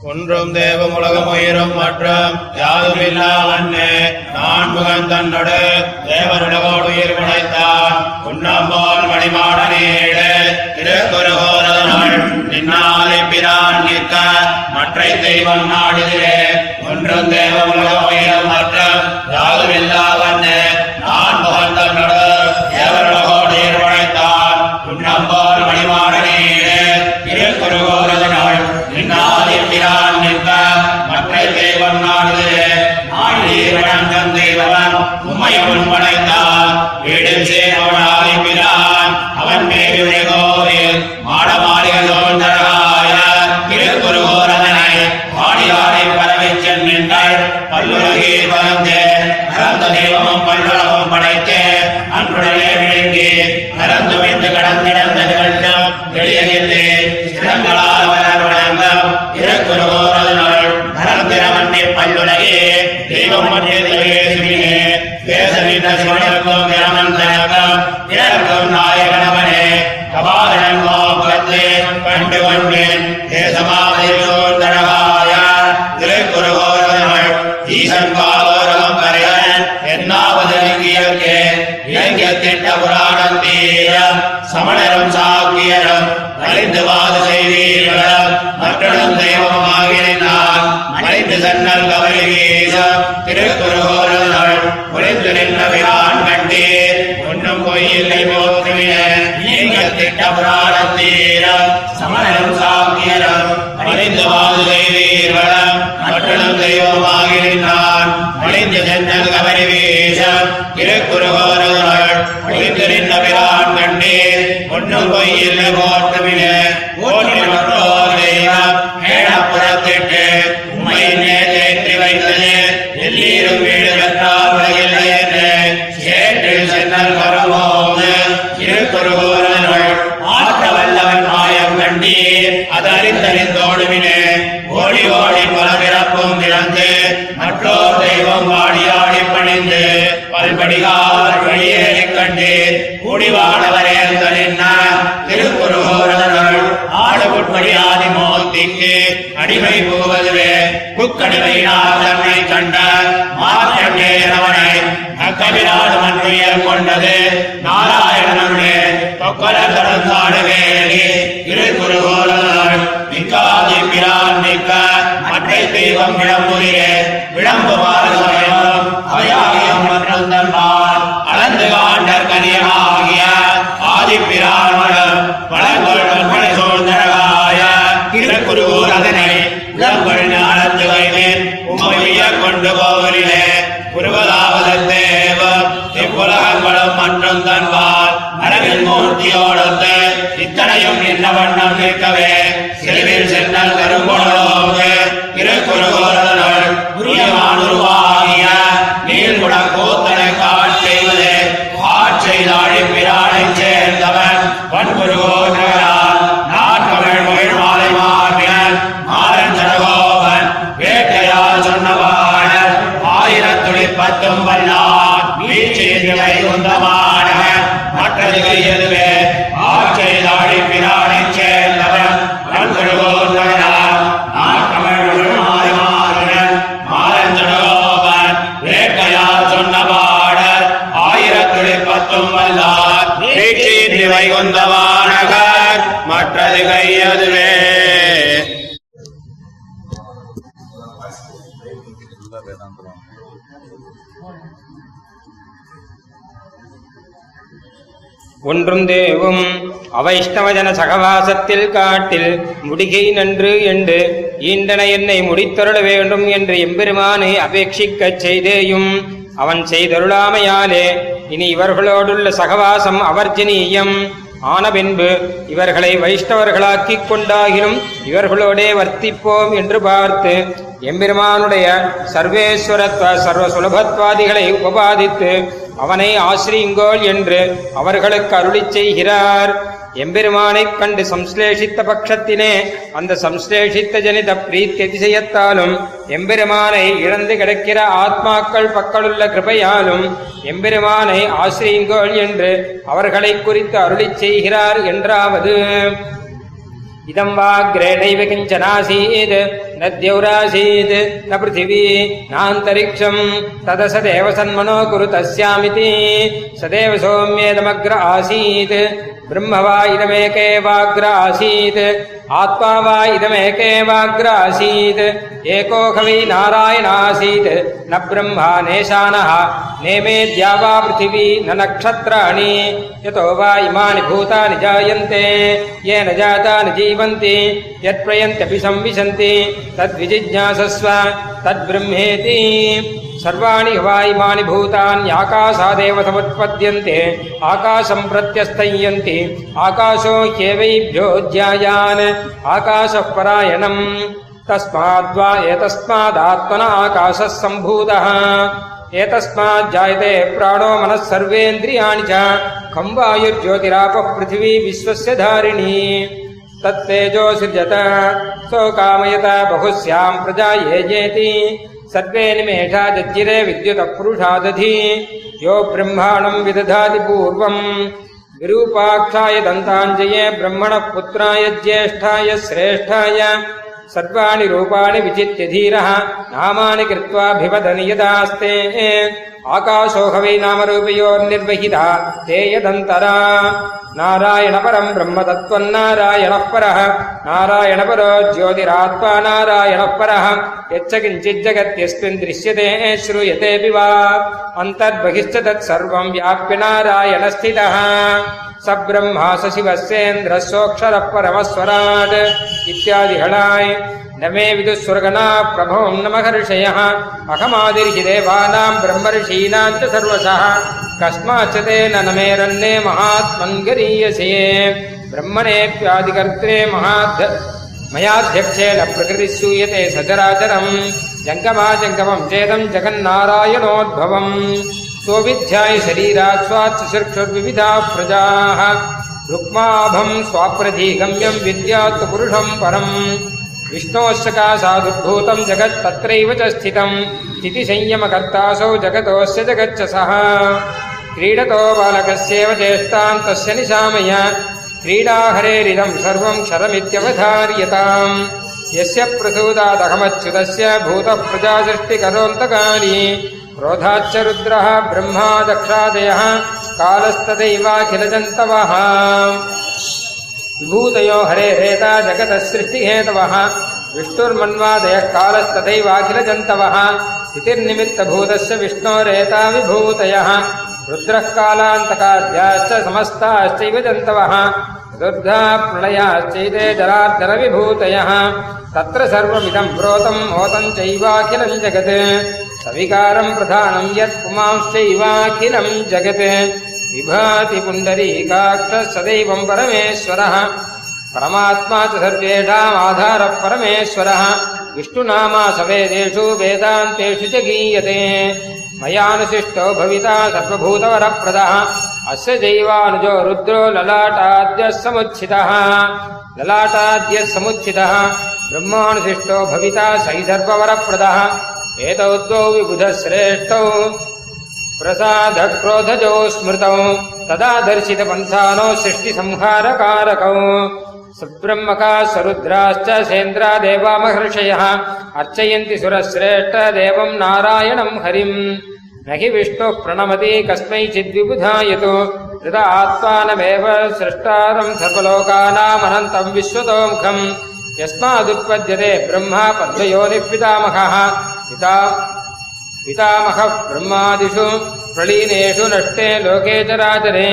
ஒன்றும் தேவம் உலகம் உயிரும் மற்றும் யாதுமில்லா அண்ணே நான் முகன் தன்னோடு தேவனுடகோடு உயிர் முனைத்தான் உண்ணம்போல் மணிமாட நீடு திருக்குறுகோரதனாள் நின்னாலை பிரான் நிற்க மற்ற தெய்வம் நாடுகிறே ஒன்றும் தேவம் உலகம் உயிரும் சமணரும் சாக்கியரும். மறைந்து வாது செய்தீர்களும் மற்றொடும் தெய்வமாகினான் மறைந்து சன்னல் கவலை திருக்குறோ சேற்றில் சென்னல் கரவோது திருக்குறுகோரர்கள் ஆற்ற வல்லவன் மாயம் கண்டீர் அது அறிந்தறிந்தோடுவினே ஓடி ஓடி பல பிறப்பும் பிறந்து மற்றோர் தெய்வம் வாடி ஆடி பணிந்து பல்படிகார் வெளியேறி கண்டீர் கூடிவாடவரே நின்ன திருக்குருகூரனுள் ஆடவுட்படி ஆதி மோத்திக்கு அடிமை போவதுவே குக்கடிமை மன்றுயர் கொண்டது நாராயணனுடைய கொக்கர கடந்தாடு வேலி திருக்குறுகோரர்கள் நிக்காதி பிரான் மிக்க மற்ற தெய்வம் விளம்புகிறே விளம்புவார் மாலை மார்பினன் பத்தும் வல்லார் வேட்டையால் உந்தமான மற்றது எதுவே பத்தும் வல்லார் வீச்சீதி வைகுந்தவானகர் மற்றது கையதுவே ஒன்றும் தேவும் அவைஷ்ணவஜன சகவாசத்தில் காட்டில் முடிகை நன்று என்று ஈண்டன என்னை முடித்தருள வேண்டும் என்று எம்பெருமானை அபேட்சிக்கச் செய்தேயும் அவன் செய்தருளாமையாலே இனி இவர்களோடுள்ள சகவாசம் அவர்ஜனீயம். ஆன பின்பு இவர்களை வைஷ்ணவர்களாக்கிக் கொண்டாகிலும் இவர்களோடே வர்த்திப்போம் என்று பார்த்து எம்பெருமானுடைய சர்வேஸ்வரத்வ சர்வ சுலபத்வாதிகளை உபபாதித்து அவனை ஆசிரியுங்கோள் என்று அவர்களுக்கு அருளிச் செய்கிறார். எம்பெருமானைக் கண்டு சம்ஸ்லேஷித்த பட்சத்தினே அந்த சம்ஸ்லேஷித்த ஜனித பிரீத்தி அதிசயத்தாலும் எம்பெருமானை இழந்து கிடக்கிற ஆத்மாக்கள் பக்களுள்ள கிருபையாலும் எம்பெருமானை ஆசிரியுங்கோள் என்று அவர்களை குறித்து அருளி செய்கிறார் என்றாவது इदं वाग्रे नैव किञ्चनासीत् न द्यौरासीत् न पृथिवी नान्तरिक्षम्। तदसदेव सन्मनो कुरु तस्यामिति। सदेव सौम्येदमग्र आसीत् ब्रह्म वा इदमेके वाग्र आसीत् आत्मा वा इदमेके वाग्र आसीत् एको खवि नारायणासीत् न ब्रह्मा नेशानः नेमेद्या वा पृथिवी न नक्षत्राणि यतो वा इमानि भूतानि जायन्ते येन जातानि जीवन्ति यत्प्रयन्त्यपि संविशन्ति तद्विजिज्ञासस्व तद्ब्रह्मेति सर्वाणि वा इमानि भूतान्याकाशादेव समुत्पद्यन्ते आकाशम् प्रत्यस्तयन्ति आकाशो ह्येवैभ्योऽध्यायान् आकाशः परायणम् तस्माद्वा एतस्मादात्मन आकाशः सम्भूतः एतस्माज्जायते प्राणो मनः सर्वेन्द्रियाणि च खं वायुर्ज्योतिरापः पृथिवी विश्वस्य धारिणी तत्तेजो सृजत सोकामयत बहुस्याम् प्रजा येजेति सर्वे निमेषा जज्जिरे विद्युतपुरुषादधि पुरुषा दधि यो ब्रह्माणम् विदधाति पूर्वम्। विरूपाक्षाय दन्ताञ्जये ब्रह्मणः पुत्राय ज्येष्ठाय श्रेष्ठाय सर्वाणि रूपाणि विचित्य धीरः नामानि कृत्वाभिवदन् यदास्ते आकाशो हवै नामरूपयोर्निर्वहिता ते यदन्तरा नारायणपरम् ब्रह्म तत्त्वन्नारायणः परः नारायणपरो ज्योतिरात्मा नारायणः परः यच्च किञ्चिज्जगत्यस्मिन् दृश्यते श्रूयतेऽपि वा अन्तर्बहिश्च तत्सर्वम् व्याप्य नारायणस्थितः स ब्रह्मा स शिवस्येन्द्रः सोऽक्षरः परमस्वराट् इत्यादिहणाय न मे विदुस्वर्गणा प्रभवम् न महर्षयः अहमादिर्हि देवानाम् ब्रह्मर्षीणाम् च सर्वशः कस्माच्च तेन न मेरन्ने महात्मन् गरीयसे ब्रह्मणेऽप्यादिकर्त्रे महाध्य मयाध्यक्षेण प्रकृतिः सूयते सचराचरम् जङ्गमाजङ्गमम् चेदम् जगन्नारायणोद्भवम् सोऽविध्याय शरीरात् स्वात्सृक्षुर्विविधाः प्रजाः रुक्माभम् स्वाप्रधिगम्यम् विद्यात् पुरुषम् परम् विष्णोश्चकाशादुद्भूतम् जगत् तत्रैव च स्थितम् स्थितिसंयमकर्तासौ जगतोऽस्य जगच्च सः क्रीडतो बालकस्येव चेष्टाम् तस्य निशामय क्रीडाहरेरिदम् सर्वम् क्षरमित्यवधार्यताम् यस्य प्रसूदादहमच्युतस्य भूतः प्रजासृष्टिकरोऽन्तकारि क्रोधाच्च रुद्रः ब्रह्मा दक्षादयः, कालस्तदैवाखिलजन्तवः। विभूतयो हरेरेता जगतः सृष्टिहेतवः। विष्णुर्मन्वादयः कालस्तथैवाखिलजन्तवः स्थितिर्निमित्तभूतस्य विष्णोरेता विभूतयः। रुद्रः कालान्तकाद्याश्च समस्ताश्चैव जन्तवः। दुर्गा प्रलयाश्चैते जलार्दनविभूतयः तत्र सर्वमिदम् प्रोतम् ओतम् चैवाखिलम् जगत्। सविकारम् प्रधानम् यत् पुमांश्चैवाखिलम् जगत् विभाति पुण्डरीकाक्षः सदैवम् परमेश्वरः परमात्मा च सर्वेषामाधारः परमेश्वरः विष्णुनामा सवेदेषु वेदान्तेषु च गीयते मयानुशिष्टो भविता सर्वभूतवरप्रदः अस्य जैवानुजो रुद्रो ललाटाद्यः समुच्छितः ललाटाद्यः समुच्छितः ब्रह्मानुशिष्टो भविता सै सर्ववरप्रदः एतौ द्वौ विबुधश्रेष्ठौ प्रसादक्रोधजौ स्मृतौ तदा दर्शितपन्थानौ सृष्टिसंहारकारकौ सुब्रह्मका सरुद्राश्च सेन्द्रादेवा महर्षयः अर्चयन्ति सुरश्रेष्ठदेवम् नारायणम् हरिम् न हि विष्णुः प्रणमति कस्मैचिद्विबुधायतु कृत आत्मानमेव सृष्टारम् सर्वलोकानामनन्तम् विश्वतोमुखम् यस्मादुत्पद्यते ब्रह्मा पद्मयोनिः पिता पितामहः ब्रह्मादिषु प्रलीनेषु नष्टे लोके चराचरे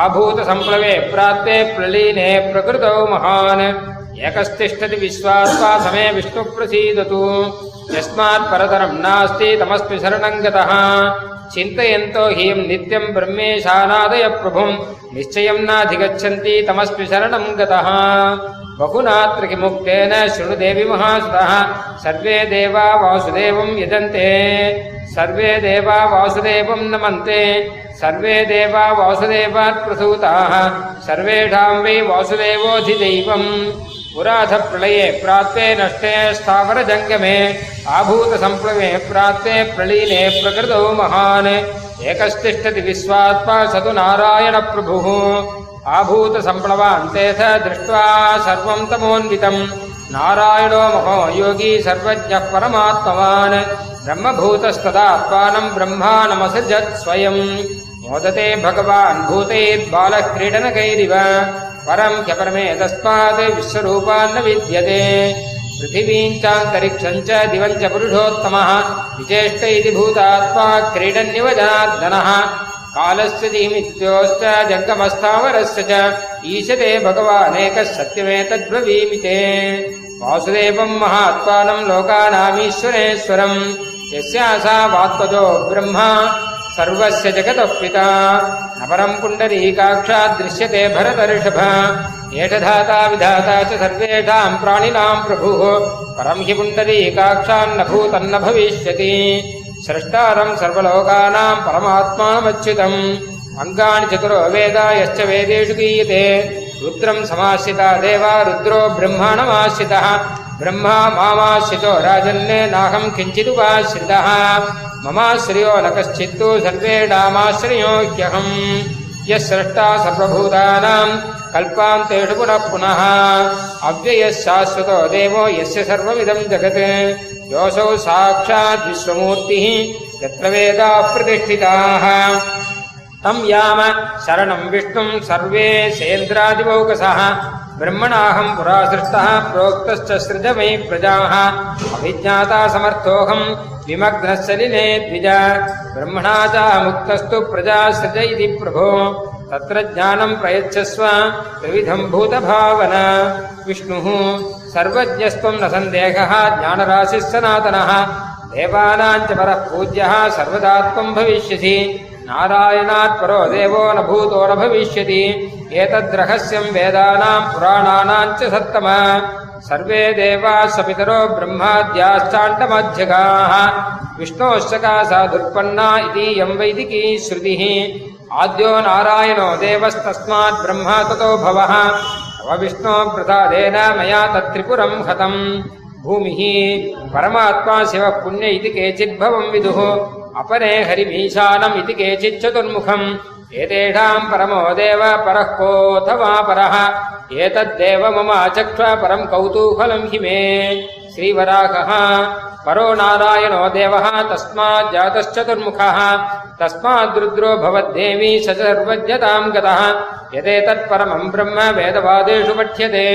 आभूतसम्प्लवे प्राप्ते प्रलीने प्रकृतौ महान् एकस्तिष्ठति विश्वात्मा समे विष्णुः प्रसीदतु यस्मात् परतरम् नास्ति तमस्मि शरणम् गतः चिन्तयन्तो हि यम् नित्यम् ब्रह्मेशानादय प्रभुम् निश्चयम् नाधिगच्छन्ति तमस्मि शरणम् गतः बहुनात्र किमुक्तेन शृणु देवि महासुतः। सर्वे देवा वासुदेवम् यजन्ते। सर्वे देवा वासुदेवम् नमन्ते। सर्वे देवा वासुदेवात् प्रसूताः। सर्वेषाम् वै वासुदेवोऽधिदैवम् पुराध प्रलये प्राप्ते नष्टे स्थावरजङ्गमे। आभूतसम्प्लवे प्राप्ते प्रलीने प्रकृतौ महान्। एकस्तिष्ठति विश्वात्मा स तु नारायणप्रभुः। आभूतसम्प्लवान्तेऽथ दृष्ट्वा सर्वम् तमोन्वितम् नारायणो महो योगी सर्वज्ञः परमात्मवान् ब्रह्मभूतस्तदात्मानम् ब्रह्मा नमसृजत् स्वयम् मोदते भगवान् भूतैर्बालः क्रीडनकैरिव परम् ह्यपरमे तस्मात् विश्वरूपान्न विद्यते पृथिवीम् चान्तरिक्षम् च दिवम् च पुरुषोत्तमः विचेष्ट इति भूतात्मा क्रीडन्यव जनार्दनः कालस्य जीमित्योश्च जङ्गमस्थावरस्य च ईशते भगवानेकः सत्यमेतद्ब्रवीमि ते वासुदेवम् महात्मानम् लोकानामीश्वरेश्वरम् यस्यासा वात्मजो ब्रह्मा सर्वस्य जगतः पिता न परम् पुण्डरीकाक्षात् दृश्यते भरतर्षभ एष धाता विधाता च सर्वेषाम् प्राणिनाम् प्रभुः परम् हि पुण्डरीकाक्षान्न भूतन्न भविष्यति ஸ்ரஷ்டாரம் சர்வலோகானாம் பரமாத்மானமச்சுதம். அங்காணி சதுரோ வேதா எச்ச வேதேஷு கீயதே. ருத்ரம் சமாசிதா தேவா ருத்ரோ பிரம்மாணமாசிதா. பிரம்மா மாமாசிதோ ராஜன்னே நாகம் கிஞ்சிதுபாசிதா மமாசிரியோ ந கஷ்டித்து சர்வேடாமாசிரியோக்கியகம் யஸ்ரஷ்டா சர்வபூதானாம் கல்பாந்தேஷு புனః புனः அவ்வயசாஸ்வதோ தேவோ எஸ்ய சர்வமிதம் ஜகத். योऽसौ साक्षात् विश्वमूर्तिः यत्र वेदाः प्रतिष्ठिताः तम् याम शरणम् विष्णुम् सर्वे सेन्द्रादिवौकसः ब्रह्मणाहम् पुरा सृष्टः प्रोक्तश्च सृज मयि प्रजाः अभिज्ञाता समर्थोऽहम् विमग्नः सलिले द्विज ब्रह्मणा च मुक्तस्तु प्रजा सृज इति प्रभो तत्र ज्ञानम् प्रयच्छस्व त्रिविधम् भूतभावना विष्णुः सर्वज्ञस्त्वम् न सन्देहः ज्ञानराशिः सनातनः देवानाम् च परः पूज्यः सर्वदा त्वम् भविष्यसि नारायणात् परो देवो न भूतो न भविष्यति एतद्रहस्यम् वेदानाम् पुराणानाम् च सत्तम सर्वे देवाः सपितरो ब्रह्माद्याश्चाण्डमध्यगाः विष्णोश्च का सा दुर्पन्ना इतीयम् वैदिकी श्रुतिः आद्यो नारायणो देवस्तस्मात् ब्रह्मा ततो भवः तव विष्णो प्रसादेन मया तत्त्रिपुरम् हतम् भूमिः परमात्मा शिवः पुण्य इति केचिद्भवम् विदुः अपरे हरिमीशानम् इति केचिच्चतुर्मुखम् एतेषाम् परमो देव परः कोऽथवा परः एतद्देव मम अचक्ष्व परम् कौतूहलम् हि मे श्रीवराहः परो नारायणो देवः तस्मात् जातश्चतुर्मुखः तस्माद्रुद्रो भवद्देवी स च सर्वज्ञताम् गतः यदेतत्परमम् ब्रह्म वेदवादेषु पठ्यते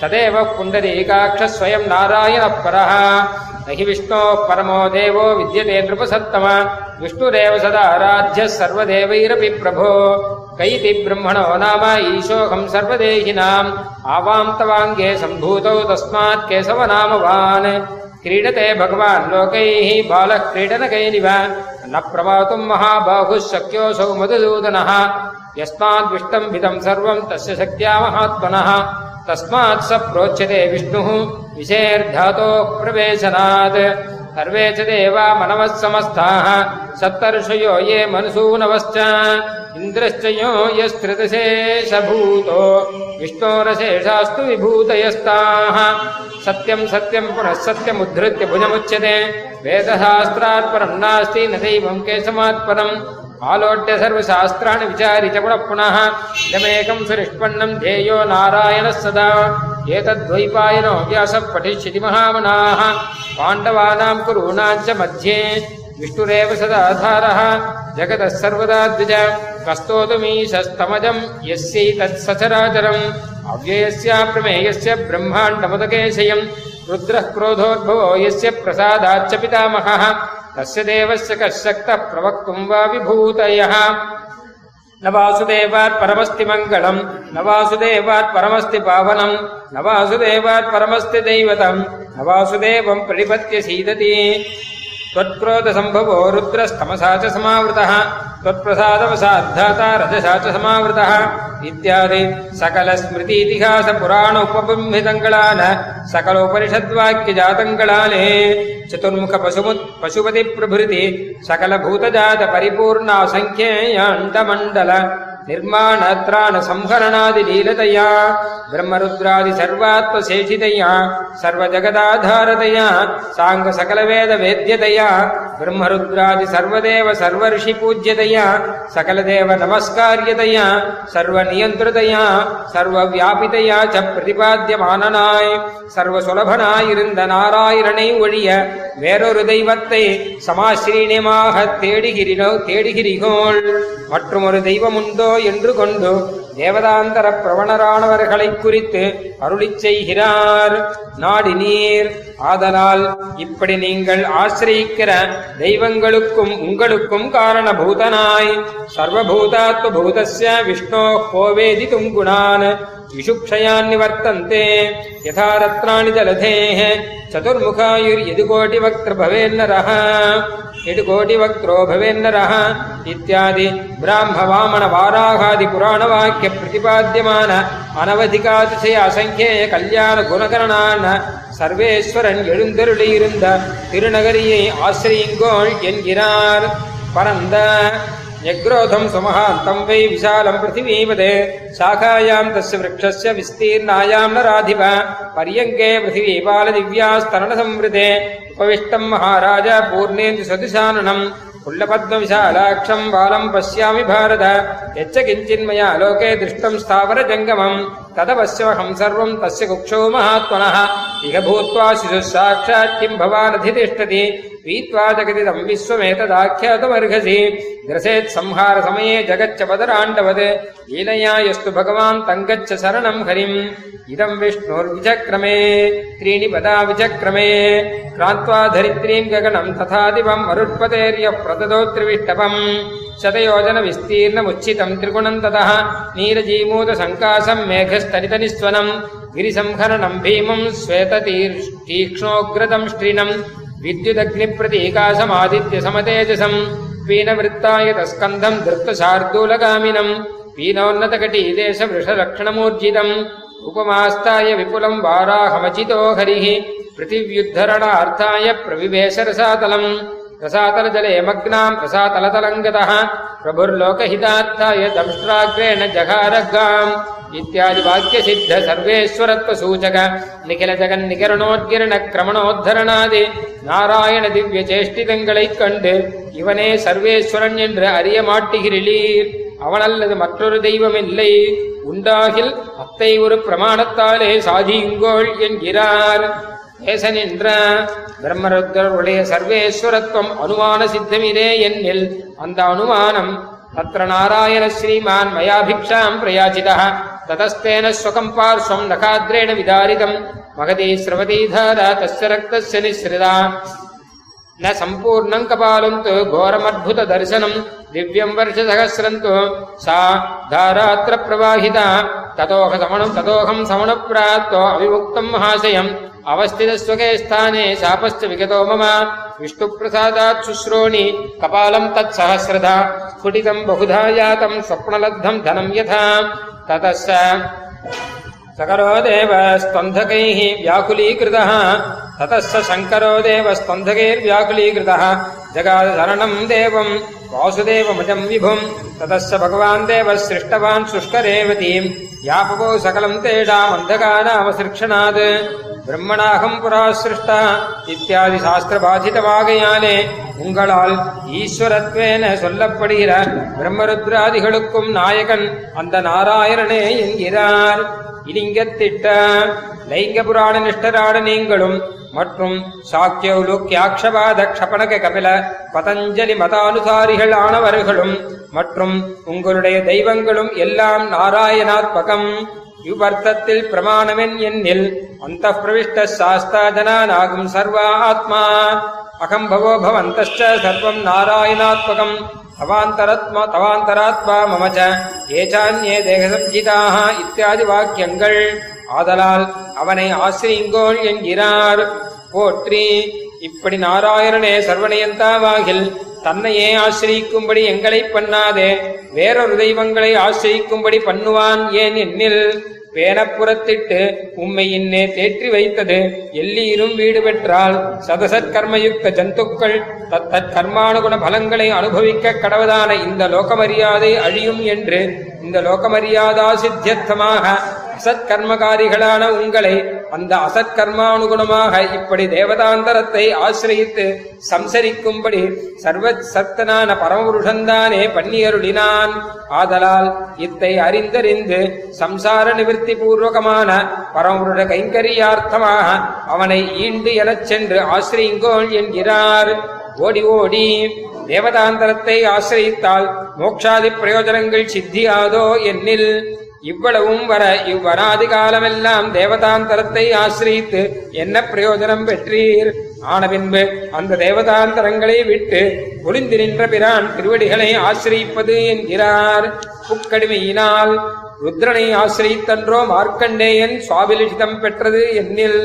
सदेव पुण्डरीकाक्ष स्वयम् नारायणः परः न हि विष्णोः परमो देवो विद्यते नृपसत्तम विष्णुरेव सदाराध्यः सर्वदेवैरपि प्रभो कैति ब्रह्मणो नाम ईशोऽहम् सर्वदेहिनाम् आवाम् तवाङ्गे सम्भूतौ तस्मात् केशवनामवान् क्रीडते भगवान् लोकैः बालः क्रीडनकैरिव न प्रमातुम् महाबाहुः शक्योऽसौ मधुसूदनः यस्माद्विष्टम्भितम् सर्वम् तस्य शक्त्या महात्मनः तस्मात् स प्रोच्यते विष्णुः विषेर्धातोः प्रवेशनात् सर्वे च देवा मनवः समस्ताः सप्तर्षयो ये मनसूनवश्च इन्द्रश्च यो यस्त्रिदशेषभूतो विष्णोरशेषास्तु विभूतयस्ताः सत्यम् सत्यम् पुनः सत्यमुद्धृत्य भुजमुच्यते वेदशास्त्रात् परम् नास्ति न दैवम् केशमात्परम् आलोट्य सर्वशास्त्राणि विचारि च पुनः पुनः इदमेकम् सुनिष्पन्नम् ध्येयो नारायणः सदा एतद्वैपायनो व्यासः पठिष्यति महामनाः पाण्डवानाम् कुरूणाम् च मध्ये विष्णुरेव सदाधारः जगतः सर्वदा द्विज कस्तोतुमीशस्तमजम् यस्यैतत्सचराचरम् अव्ययस्याप्रमेयस्य ब्रह्माण्डमुदकेशयम् रुद्रः क्रोधोद्भवो यस्य प्रसादाच्च पितामहः तस्य देवस्य कः शक्तः प्रवक्तुम् वा विभूतयः न वासुदेवात् परमस्ति मङ्गलम् न वासुदेवात् परमस्ति पावनम् न वासुदेवात् परमस्ति दैवतम् न वासुदेवम् प्रणिपत्य सीदति त्वत्क्रोधसम्भवो रुद्रस्तमसा च समावृतः त्वत्प्रसादवसाद्धाता रजसा च समावृतः इत्यादि सकलस्मृतीतिहासपुराण उपबिम्बितङ्गलान् सकलोपनिषद्वाक्यजातङ्गलाने चतुर्मुख पशुमु पशुपतिप्रभृति सकलभूतजात निर्माणात्राणसंहरणादि लीलतया ब्रह्मरुद्रादि सर्वात्मशेषितया सर्वजगदाधारतया साङ्गसकलवेदवेद्यतया ब्रह्मरुद्रादि सर्वदेव सर्वर्षिपूज्यतया सकलदेवनमस्कार्यतया सर्वनियन्त्रितया सर्वव्यापितया च प्रतिपाद्यमाனனாய் சர்வசுலபனாயிருந்த நாராயணனை ஒழிய வேறொரு தெய்வத்தை சமாசிரீனமாக தேடுகிறோ தேடுகிறீர்கள் மற்றும் ஒரு தெய்வம் உண்டோ என்று கொண்டு தேவதாந்தர பிரவணரானவர்களைக் குறித்து அருளிச் செய்கிறார். நாடி நீர் ஆதலால் இப்படி நீங்கள் ஆசிரியிக்கிற தெய்வங்களுக்கும் உங்களுக்கும் காரணபூதனாய். சர்வபூதாத்வ பூதஸ்ய விஷ்ணோ கோவேதி துங்குணான். विषुक्षयान् निवर्तन्ते यथा रत्नानि जलधेः चतुर्मुखायुर्यदुकोटिवक्त्र भवेन्नरः यदुकोटिवक्त्रो भवेन्नरः इत्यादि ब्राह्मवामन वाराहादि पुराणवाक्य प्रतिपाद्यमान अनवधिकातिशय असङ्ख्येय कल्याण गुणगणान् சர்வேஸ்வரன் எழுந்தருளியிருந்த திருநகரியை ஆசிரியுங்கோள் என்கிறார் பரந்த न्यग्रोधम् सुमहान्तम् वै विशालम् पृथिवीवत् शाखायाम् तस्य वृक्षस्य विस्तीर्णायाम् न राधिप पर्यङ्के पृथिवीपालदिव्यास्तरणसंवृते उपविष्टम् महाराज पूर्णेन्दु सदृशाननम् पुल्लपद्मविशालाक्षम् बालम् पश्यामि भारत यच्च किञ्चिन्मया लोके दृष्टम् स्थावरजङ्गमम् तदपश्यमहम् सर्वम् तस्य कुक्षो महात्मनः इह भूत्वा शिशुः साक्षात् किम् भवानधितिष्ठति पीत्वा जगदिदम् विश्वमेतदाख्यातमर्हसि ग्रसेत् संहारसमये जगच्च पदराण्डवत् लीलया यस्तु भगवान् तङ्गच्छ शरणम् हरिम् इदम् विष्णुर्विचक्रमे त्रीणि पदा विचक्रमे क्रान्त्वा धरित्रीम् गगनम् तथा दिवम् मरुत्पतेर्यः प्रददो त्रिविष्टपम् शतयोजनविस्तीर्णमुच्छितम् त्रिगुणम् ततः नीरजीमूतसङ्कासम् मेघस्तनितनिस्वनम् गिरिसंहरणम् भीमम् श्वेततीक्ष्णोग्रतम् श्रीणम् विद्युदग्निप्रतीकासमादित्यसमतेजसम् पीनवृत्तायतस्कन्धम् धृत्तशार्दूलगामिनम् पीनोन्नतकटीदेशवृषलक्षणमूर्जितम् उपमास्ताय विपुलम् वाराहमचितो हरिः पृथिव्युद्धरणार्थाय प्रविवेशरसातलम् रसातलजले मग्नाम् रसातलतलम् गतः प्रभुर्लोकहितार्थाय दंष्ट्राग्रेण जघारगाम् इत्यादि वाक्यसिद्ध सर्वेश्वरत्वसूचक நிகில ஜகன் நிகரணோத்கிரண கிரமணோத்தரணாதி நாராயண திவ்ய சேஷ்டிதங்களைக் கண்டு இவனே சர்வேஸ்வரன் என்று அறிய மாட்டுகிறீர் அவனல்லது மற்றொரு தெய்வமில்லை உண்டாகில் அத்தை ஒரு பிரமாணத்தாலே சாதியுங்கோள் என்கிறார் பேச நின்ற பிரம்மருத்தருடைய சர்வேஸ்வரத்துவம் அனுமான சித்தமிதே என்னில் அந்த அனுமானம் तत्र नारायण श्रीमान् मयाभिक्षाम् प्रयाचितः ततस्तेन स्वकम् पार्श्वम् नखाद्रेण विदारितम् महती स्रवती धारा तस्य रक्तस्य निःसृता न सम्पूर्णम् कपालम् तु घोरमद्भुतदर्शनम् दिव्यम् वर्षसहस्रम् तु सा धारात्र प्रवाहिता ततोह समणम् ततोऽहम् समणप्राप्तो अविमुक्तम् महाशयम् अवस्थितस्वके स्थाने शापश्च विगतो मम विष्णुप्रसादात् शुश्रोणि कपालम् तत्सहस्रधा स्फुटितम् बहुधा जातम् स्वप्नलब्धम् धनम् यथा ततः स सकरो देव स्पन्धकैः व्याकुलीकृतः ततः स शङ्करो देव स्पन्धकैर्व्याकुलीकृतः जगादशरणम् देवम् वासुदेवमजम् विभुम् ततः स भगवान् देवः सृष्टवान् शुष्करेवतीम् यापवो सकलम् तेषामन्धकानामसृक्षणात् பிரம்மணாகம் புரா சாஸ்திர இத்தியாதி சாஸ்திரபாதிதமாகையாலே உங்களால் ஈஸ்வரத்வேன சொல்லப்படுகிற பிரம்மருத்ராதிகளுக்கும் நாயகன் அந்த நாராயணனே என்கிறார். இலிங்கத்திட்ட லைங்க புராண நிஷ்டரான நீங்களும் மற்றும் சாக்கியவுலுக்கியாட்சபாத க்ஷபணக கபில பதஞ்சலி மதானுசாரிகள் ஆனவர்களும் மற்றும் உங்களுடைய தெய்வங்களும் எல்லாம் நாராயணாத்மகம் இவ்வர்த்தத்தில் பிரமாணமென் என்னில் அந்த பிரவிஷ்ட சாஸ்தாஜனாகும் சர்வா ஆத்மா. அகம் பவோ பவந்த சர்வம் நாராயணாத்மகம். தவாந்தரத்மா தவாந்தராத்மா மமச்ச. ஏச்சான்யே தேகசம்ஜிதாக இத்தியாதி வாக்கியங்கள். ஆதலால் அவனை ஆசிரியுங்கோள் என்கிறார். போற்றி இப்படி நாராயணனே சர்வனையந்தாவாகில் தன்னையே ஆசிரியிக்கும்படி எங்களைப் பண்ணாதே. வேறொரு தெய்வங்களை ஆசிரியிக்கும்படி பண்ணுவான் ஏன் என்னில்? பேனப்புறத்திட்டு உம்மை இன்னே தேற்றி வைத்தது. எல்லீரும் வீடு பெற்றால் சதசத் கர்மயுக்த ஜந்துக்கள் தத்தத் கர்மானுகுண பலங்களை அனுபவிக்க கடவுதான இந்த லோகமரியாதை அழியும் என்று இந்த லோகமரியாதா சித்தியர்த்தமாக அசத்கர்மகாரிகளான உங்களை அந்த அசத்கர்மானுகுணமாக இப்படி தேவதாந்தரத்தை ஆசிரியித்து சம்சரிக்கும்படி சர்வ சத்தனான பரமபுருஷந்தானே பண்ணியருளினான். ஆதலால் இத்தை அறிந்தறிந்து சம்சார நிவிருத்தி பூர்வகமான பரமபுருஷ கைங்கரியார்த்தமாக அவனை ஈண்டு எனச் சென்று ஆசிரியுங்கோள் என்கிறார். ஓடி ஓடி தேவதாந்தரத்தை ஆசிரியித்தால் மோட்சாதி பிரயோஜனங்கள் சித்தியாதோ என்னில் இவ்வளவும் வர இவ்வராதி காலமெல்லாம் தேவதாந்தரத்தை ஆசிரியித்து என்ன பிரயோஜனம் பெற்றீர்? ஆன பின்பு அந்த தேவதாந்தரங்களை விட்டு ஒளிந்து நின்ற பிரான் திருவடிகளை ஆசிரியிப்பது என்கிறார். புக்கடிமையினால் ருத்ரனை ஆசிரியித்தன்றோ மார்க்கண்டேயன் சுவாபிலிஷிதம் பெற்றது என்னில்.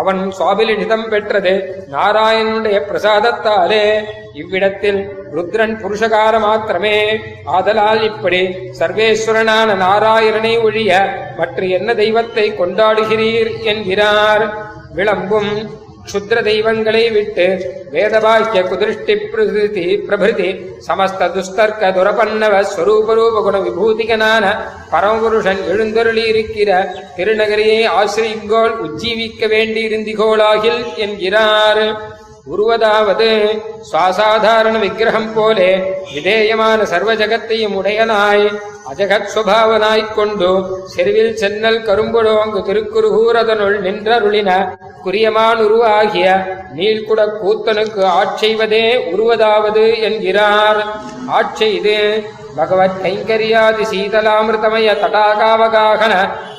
அவன் சுவாபிலிஷிதம் பெற்றது நாராயணனுடைய பிரசாதத்தாலே. இவ்விடத்தில் ருத்ரன் புருஷகார மாத்திரமே. ஆதலால் இப்படி சர்வேஸ்வரனான நாராயணனை ஒழிய மற்ற என்ன தெய்வத்தை கொண்டாடுகிறீர் என்கிறார். விளம்பும் க்ஷுத்ர தெய்வங்களை விட்டு வேதபாக்கிய குதிருஷ்டி பிரகிருதி பிரபிருதி சமஸ்த துஸ்தர்க்க துரபன்னவ ஸ்வரூபரூப குண விபூதிகனான பரமபுருஷன் எழுந்தருளி இருக்கிற திருநகரியை ஆசிரியுங்கோள் உஜ்ஜீவிக்க வேண்டியிருந்திகோளாகில் என்கிறார். உருவதாவது சுவாசாதாரண விக்கிரகம் போலே விதேயமான சர்வ ஜகத்தையும் உடையனாய் அஜகத் சுபாவனாய்க் கொண்டு செருவில் சென்னல் கரும்புழோங்கு திருக்குறுகூரதனுள் நின்றருளின குரியமான் உருவாகிய நீள்குட கூத்தனுக்கு ஆட்செய்வதே உருவதாவது என்கிறார். ஆட்செய்து பகவத் கைங்கரியாதி சீதலாமிருதமய தடாகாவகாகன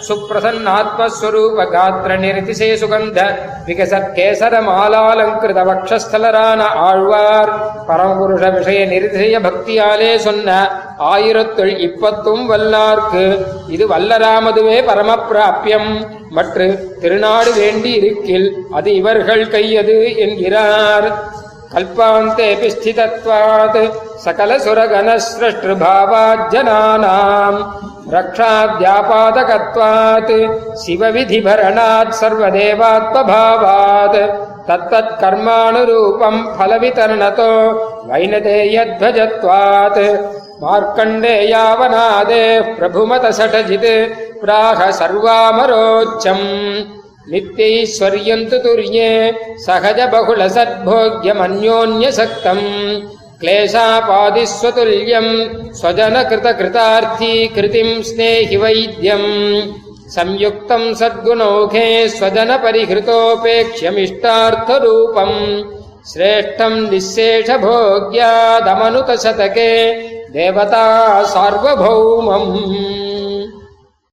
சுப்பிரசன்னாத்மஸ்வரூப காத்திர நிரதிசே சுகந்த விகசத் கேசர மாலாலங்கிருத வக்ஷஸ்தலரான ஆழ்வார் பரமபுருஷ விஷய நிருதிசய பக்தியாலே சொன்ன ஆயிரத்துள் இப்பத்தும் வல்லார்க்கு இது வல்லராமதுவே பரமப்பிராப்யம். மற்ற திருநாடு வேண்டி இருக்கில் அது இவர்கள் கையது என்கிறார். कल्पान्तेऽपि स्थितत्वात् सकलसुरगणसृष्टृभावाज्जनानाम् रक्षाद्यापादकत्वात् शिवविधिभरणात् सर्वदेवात्मभावात् तत्तत्कर्मानुरूपम् फलवितरणतो वैनतेयध्वजत्वात् मार्कण्डेयावनादेः प्रभुमतसठजित् प्राह सर्वामरोच्चम् नित्यैश्वर्यन्तु तुर्ये सहज बहुल सद्भोग्यमन्योन्यसक्तम् क्लेशापादिस्वतुल्यम् स्वजनकृतकृतार्थी कृतिम् स्नेहि वैद्यम् संयुक्तम् सद्गुणौघे स्वजनपरिहृतोपेक्ष्यमिष्टार्थरूपम् श्रेष्ठम् निःशेषभोग्यादमनुतशतके देवता सार्वभौमम्